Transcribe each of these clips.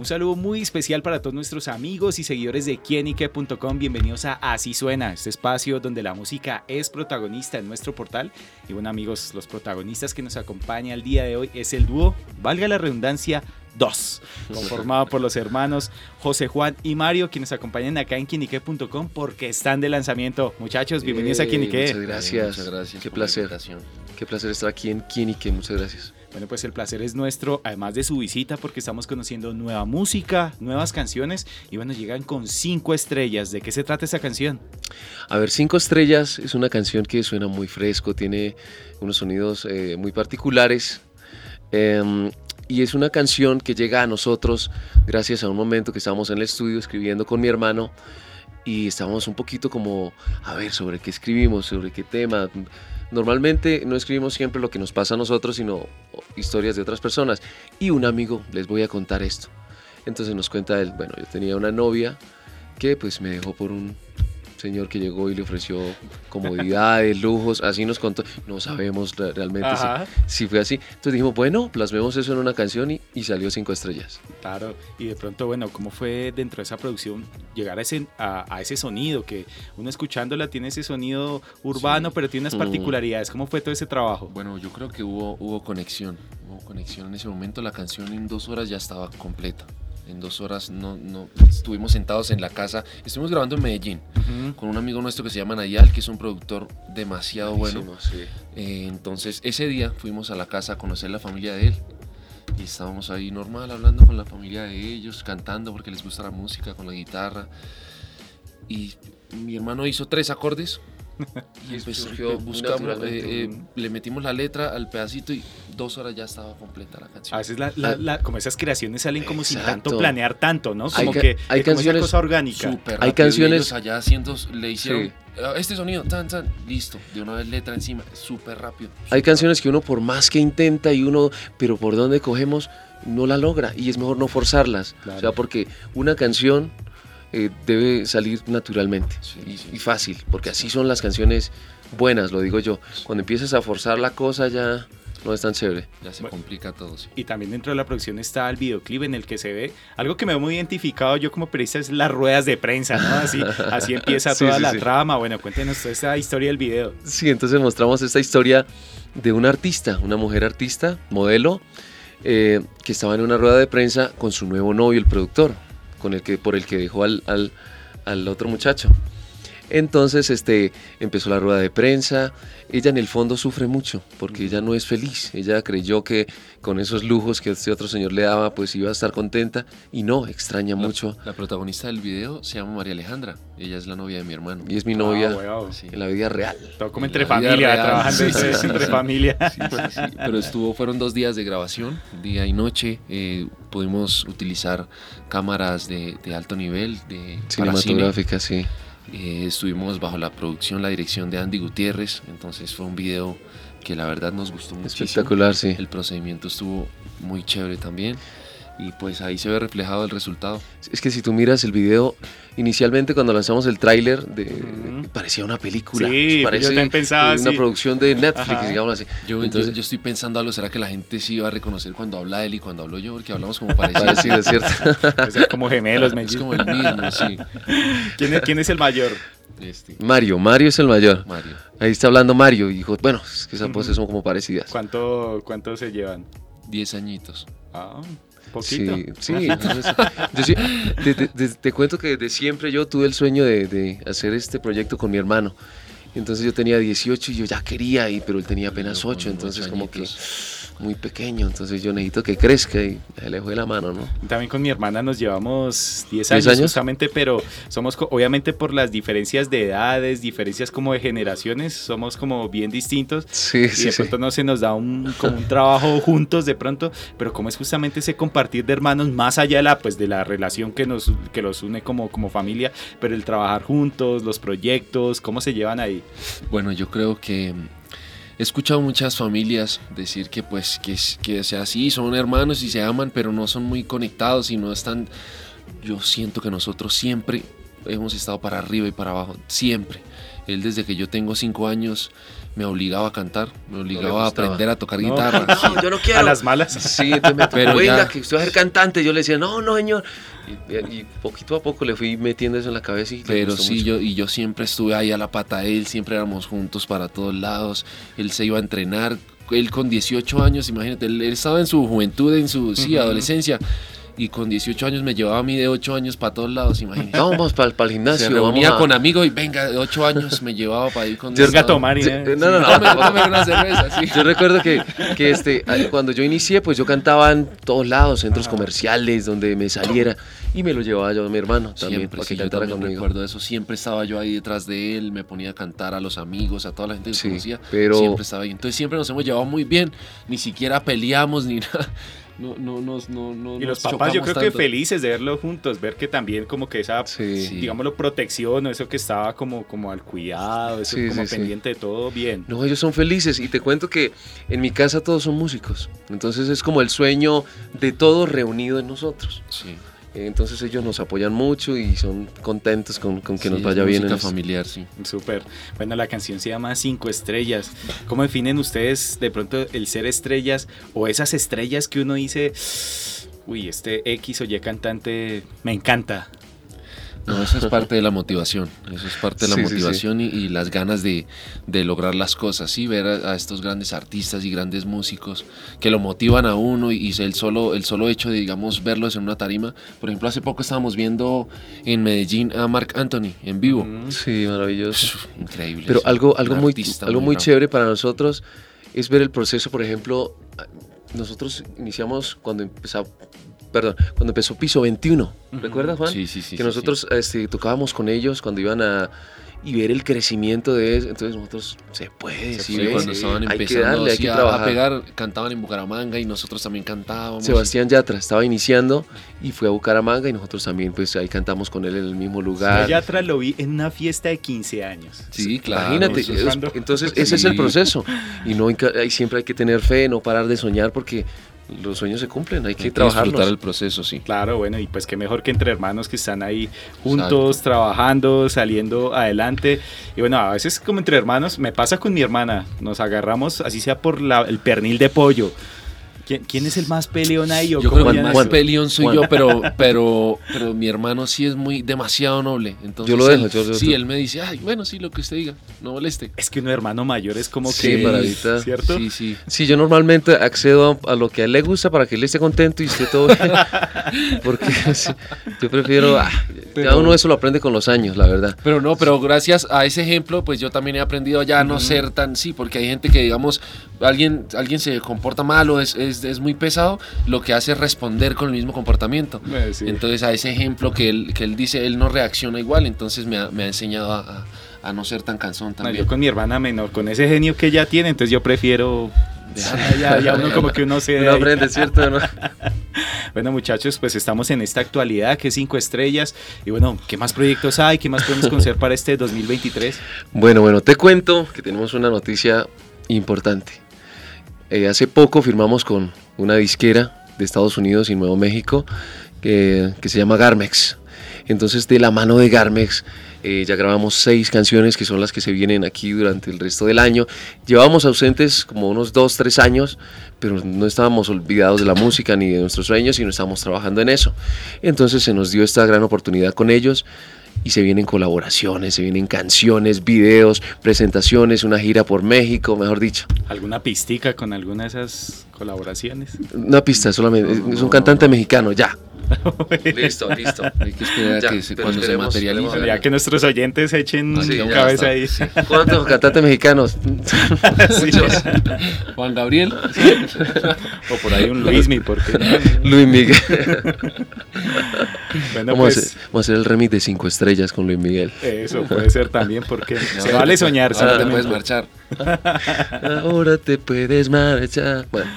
Un saludo muy especial para todos nuestros amigos y seguidores de quienique.com. Bienvenidos a Así Suena, este espacio donde la música es protagonista en nuestro portal. Y bueno amigos, los protagonistas que nos acompañan el día de hoy es el dúo, valga la redundancia, 2, conformado por los hermanos José Juan y Mario, quienes acompañan acá en quienique.com porque están de lanzamiento. Muchachos, bienvenidos a Quienique. Muchas gracias. muchas gracias. Qué placer. Qué placer estar aquí en Quienique. Muchas gracias. Bueno, pues el placer es nuestro, además de su visita, porque estamos conociendo nueva música, nuevas canciones, y bueno, llegan con cinco estrellas. ¿De qué se trata esa canción? A ver, cinco estrellas es una canción que suena muy fresco, tiene unos sonidos eh, muy particulares. Em, y es una canción que llega a nosotros gracias a un momento que estábamos en el estudio escribiendo con mi hermano y estábamos un poquito como, a ver, sobre qué escribimos, sobre qué tema Normalmente no escribimos siempre lo que nos pasa a nosotros, sino historias de otras personas. Y un amigo, les voy a contar esto. Entonces nos cuenta él, bueno, yo tenía una novia que pues me dejó por un señor que llegó y le ofreció comodidades, lujos, así nos contó. No sabemos realmente si, fue así. Entonces dijimos, bueno, plasmemos eso en una canción y, y, salió cinco estrellas. Claro, y de pronto, bueno, ¿cómo fue dentro de esa producción llegar a ese, a, ese sonido? Que uno escuchándola tiene ese sonido urbano, pero tiene unas particularidades. ¿Cómo fue todo ese trabajo? Bueno, yo creo que hubo, hubo conexión. Hubo conexión en ese momento. La canción en dos horas ya estaba completa en dos horas no, no, estuvimos sentados en la casa. Estuvimos grabando en Medellín con un amigo nuestro que se llama Nayal, que es un productor demasiado bueno. Eh, entonces ese día fuimos a la casa a conocer la familia de él. Y estábamos ahí normal hablando con la familia de ellos, cantando porque les gusta la música, con la guitarra. Y mi hermano hizo tres acordes y pues surgió, buscamos, eh, eh, le metimos la letra al pedacito y dos horas ya estaba completa la canción. A veces la, como esas creaciones salen como sin tanto planear tanto, ¿no? Como que hay canciones cosa orgánica. hay canciones allá haciendo, le hicieron ah, este sonido, tan, tan, listo, de una vez letra encima, súper rápido. hay canciones que uno por más que intenta y uno, pero por dónde cogemos, no la logra y es mejor no forzarlas. O sea, porque una canción eh, debe salir naturalmente y, fácil, porque así son las canciones buenas, lo digo yo. Cuando empiezas a forzar la cosa ya no es tan chévere. Ya se complica todo. Y también dentro de la producción está el videoclip en el que se ve algo que me veo muy identificado yo como periodista es las ruedas de prensa, ¿no? Así, así empieza toda la trama. Bueno, cuéntenos toda esta historia del video. Sí, entonces mostramos esta historia de una artista, una mujer artista, modelo, eh, que estaba en una rueda de prensa con su nuevo novio, el productor con el que, por el que dejó al, al, al otro muchacho. Entonces este, empezó la rueda de prensa. Ella en el fondo sufre mucho porque ella no es feliz. Ella creyó que con esos lujos que este otro señor le daba, pues iba a estar contenta y no, extraña mucho. La protagonista del video se llama María Alejandra. Ella es la novia de mi hermano. Y es mi novia en la vida real. Todo como entre familia, trabajando entre familia. Pero estuvo, fueron dos días de grabación, día y noche. Eh, pudimos utilizar cámaras de, de alto nivel, de cinematográficas, sí. Eh, estuvimos bajo la producción, la dirección de Andy Gutiérrez, entonces fue un video que la verdad nos gustó mucho. Espectacular, sí. El procedimiento estuvo muy chévere también y pues ahí se ve reflejado el resultado. Es que si tú miras el video, inicialmente cuando lanzamos el tráiler, parecía una película. Sí, parecía yo pensaba una producción de Netflix, digamos así. Yo, Entonces, yo, estoy pensando algo, ¿será que la gente sí iba a reconocer cuando habla él y cuando hablo yo? Porque hablamos como parecido. es cierto. es como gemelos, Es como el mismo, sí. ¿Quién es, el mayor? Este. Mario, Mario es el mayor. Mario. Ahí está hablando Mario y dijo, bueno, es que esas voces son como parecidas. ¿Cuánto, ¿Cuánto se llevan? Diez añitos. Ah, Sí, sí. te, cuento que desde siempre yo tuve el sueño de, hacer este proyecto con mi hermano. Entonces yo tenía 18 y yo ya quería ir, pero él tenía apenas 8, entonces como que muy pequeño, entonces yo necesito que crezca y le de la mano, ¿no? También con mi hermana nos llevamos 10 años, años, justamente, pero somos obviamente por las diferencias de edades, diferencias como de generaciones, somos como bien distintos. Sí, y sí, de pronto no se nos da un, como un trabajo juntos de pronto, pero como es justamente ese compartir de hermanos más allá de la, pues, de la relación que, nos, que los une como, como familia, pero el trabajar juntos, los proyectos, ¿cómo se llevan ahí? Bueno, yo creo que he escuchado muchas familias decir que pues que, sea así, son hermanos y se aman, pero no son muy conectados y no están... Yo siento que nosotros siempre hemos estado para arriba y para abajo, siempre. Él desde que yo tengo cinco años me obligaba a cantar, me obligaba a aprender a tocar guitarra. No, yo no quiero. A las malas. Sí, entonces me pero venga, que usted va a ser cantante. Yo le decía, no, no, señor. Y, poquito a poco le fui metiendo eso en la cabeza. Y pero sí, yo, y yo siempre estuve ahí a la pata de él, siempre éramos juntos para todos lados. Él se iba a entrenar, él con 18 años, imagínate, él, estaba en su juventud, en su sí, adolescencia y con 18 años me llevaba a mí de 8 años para todos lados, imagínate. Vamos para el gimnasio. Se reunía con amigos y venga, de 8 años me llevaba para ir con... Yo tomar y... ¿eh? No, no, no. Dame, una cerveza, sí. Yo recuerdo que, que este, cuando yo inicié, pues yo cantaba en todos lados, centros comerciales, donde me saliera. Y me lo llevaba yo a mi hermano también, siempre, para que cantara conmigo. recuerdo eso, siempre estaba yo ahí detrás de él, me ponía a cantar a los amigos, a toda la gente que conocía. Pero... Siempre estaba ahí. Entonces siempre nos hemos llevado muy bien, ni siquiera peleamos ni nada no, no, no, no, y los papás yo creo que felices de verlo juntos, ver que también como que esa, digámoslo, protección o eso que estaba como, como al cuidado, eso como pendiente de todo, bien. No, ellos son felices y te cuento que en mi casa todos son músicos, entonces es como el sueño de todos reunido en nosotros. Sí. Entonces ellos nos apoyan mucho y son contentos con, con que nos vaya bien. en familiar, sí. Súper. Bueno, la canción se llama Cinco Estrellas. ¿Cómo definen ustedes de pronto el ser estrellas o esas estrellas que uno dice, uy, este X o Y cantante me encanta? No, eso es parte de la motivación, eso es parte de la motivación Y, las ganas de, lograr las cosas, ¿sí? ver a, estos grandes artistas y grandes músicos que lo motivan a uno y, el, solo, el solo hecho de, digamos, verlos en una tarima. Por ejemplo, hace poco estábamos viendo en Medellín a Mark Anthony en vivo. Mm. Sí, maravilloso. Increíble. Pero algo, algo, muy, algo muy chévere para nosotros es ver el proceso, por ejemplo, nosotros iniciamos cuando empezamos perdón, cuando empezó Piso 21, ¿recuerdas Juan? Sí, sí, sí. Que nosotros Este, tocábamos con ellos cuando iban a, y ver el crecimiento de eso. Entonces nosotros, se puede, sí, cuando estaban hay empezando que darle, hay que trabajar. a pegar, cantaban en Bucaramanga y nosotros también cantábamos. Sebastián Yatra estaba iniciando y fue a Bucaramanga y nosotros también pues ahí cantamos con él en el mismo lugar. Sí, Yatra lo vi en una fiesta de 15 años. Sí, claro. Imagínate, entonces ese es el proceso y no siempre hay que tener fe, no parar de soñar porque los sueños se cumplen, hay que trabajar. Disfrutar el proceso, sí. Claro, bueno, y pues qué mejor que entre hermanos que están ahí juntos, trabajando, saliendo adelante. Y bueno, a veces como entre hermanos, me pasa con mi hermana, nos agarramos, así sea por la, el pernil de pollo ¿Quién, es el más peleón ahí? yo creo que el más peleón soy yo, pero, pero, pero mi hermano sí es muy demasiado noble. Entonces yo lo dejo. yo, sí, él me dice, ay, bueno, sí, lo que usted diga, no moleste. Es que un hermano mayor es como sí, que... ¿Cierto? Sí, sí. Sí, yo normalmente accedo a, lo que a él le gusta para que él esté contento y esté todo bien. Porque yo prefiero... Ah, cada uno eso lo aprende con los años, la verdad. Pero no, pero gracias a ese ejemplo, pues yo también he aprendido ya a no ser tan... Sí, porque hay gente que, digamos, alguien, alguien se comporta mal o es es, muy pesado, lo que hace es responder con el mismo comportamiento. Eh, entonces a ese ejemplo que él, que él dice, él no reacciona igual, entonces me ha, me ha enseñado a, a, no ser tan cansón también. yo con mi hermana menor, con ese genio que ella tiene, entonces yo prefiero... Ya, ya, uno como que uno se... No aprende, ¿cierto? bueno, muchachos, pues estamos en esta actualidad que es cinco estrellas. Y bueno, ¿qué más proyectos hay? ¿Qué más podemos conocer para este 2023? Bueno, bueno, te cuento que tenemos una noticia importante. Eh, hace poco firmamos con una disquera de Estados Unidos y Nuevo México que, se llama Garmex. Entonces de la mano de Garmex eh, ya grabamos seis canciones que son las que se vienen aquí durante el resto del año. Llevábamos ausentes como unos dos, tres años, pero no estábamos olvidados de la música ni de nuestros sueños y no estábamos trabajando en eso. Entonces se nos dio esta gran oportunidad con ellos y se vienen colaboraciones, se vienen canciones, videos, presentaciones, una gira por México, mejor dicho. ¿Alguna pistica con alguna de esas colaboraciones? Una pista solamente, es un cantante mexicano, ya. listo, listo. Hay que esperar a que cuando se materialice. Ya que nuestros oyentes echen cabeza ahí. ¿Cuántos cantantes mexicanos? Muchos. Juan Gabriel. o por ahí un Luismi, porque Luis Miguel. Bueno, vamos, a pues- hacer, vamos, a hacer, el remix de cinco estrellas con Luis Miguel. Eso puede ser también, porque se vale soñar. Ahora te puedes marchar. Ahora te puedes marchar. Bueno.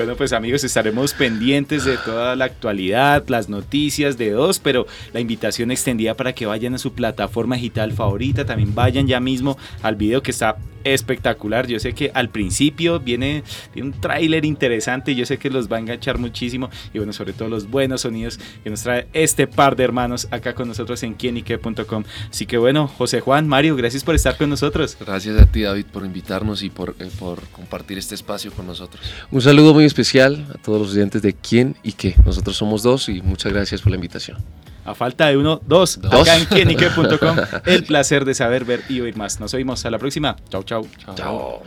Bueno, pues amigos, estaremos pendientes de toda la actualidad, las noticias de dos, pero la invitación extendida para que vayan a su plataforma digital favorita, también vayan ya mismo al video que está espectacular. Yo sé que al principio viene, un tráiler interesante yo sé que los va a enganchar muchísimo. Y bueno, sobre todo los buenos sonidos que nos trae este par de hermanos acá con nosotros en quienique.com. Así que bueno, José Juan, Mario, gracias por estar con nosotros. Gracias a ti, David, por invitarnos y por, eh, por compartir este espacio con nosotros. Un saludo muy especial a todos los oyentes de quién y qué. Nosotros somos dos y muchas gracias por la invitación. A falta de uno, dos, ¿Dos? acá en quienique.com. El placer de saber, ver y oír más. Nos oímos a la próxima. Chau, chau. Chao.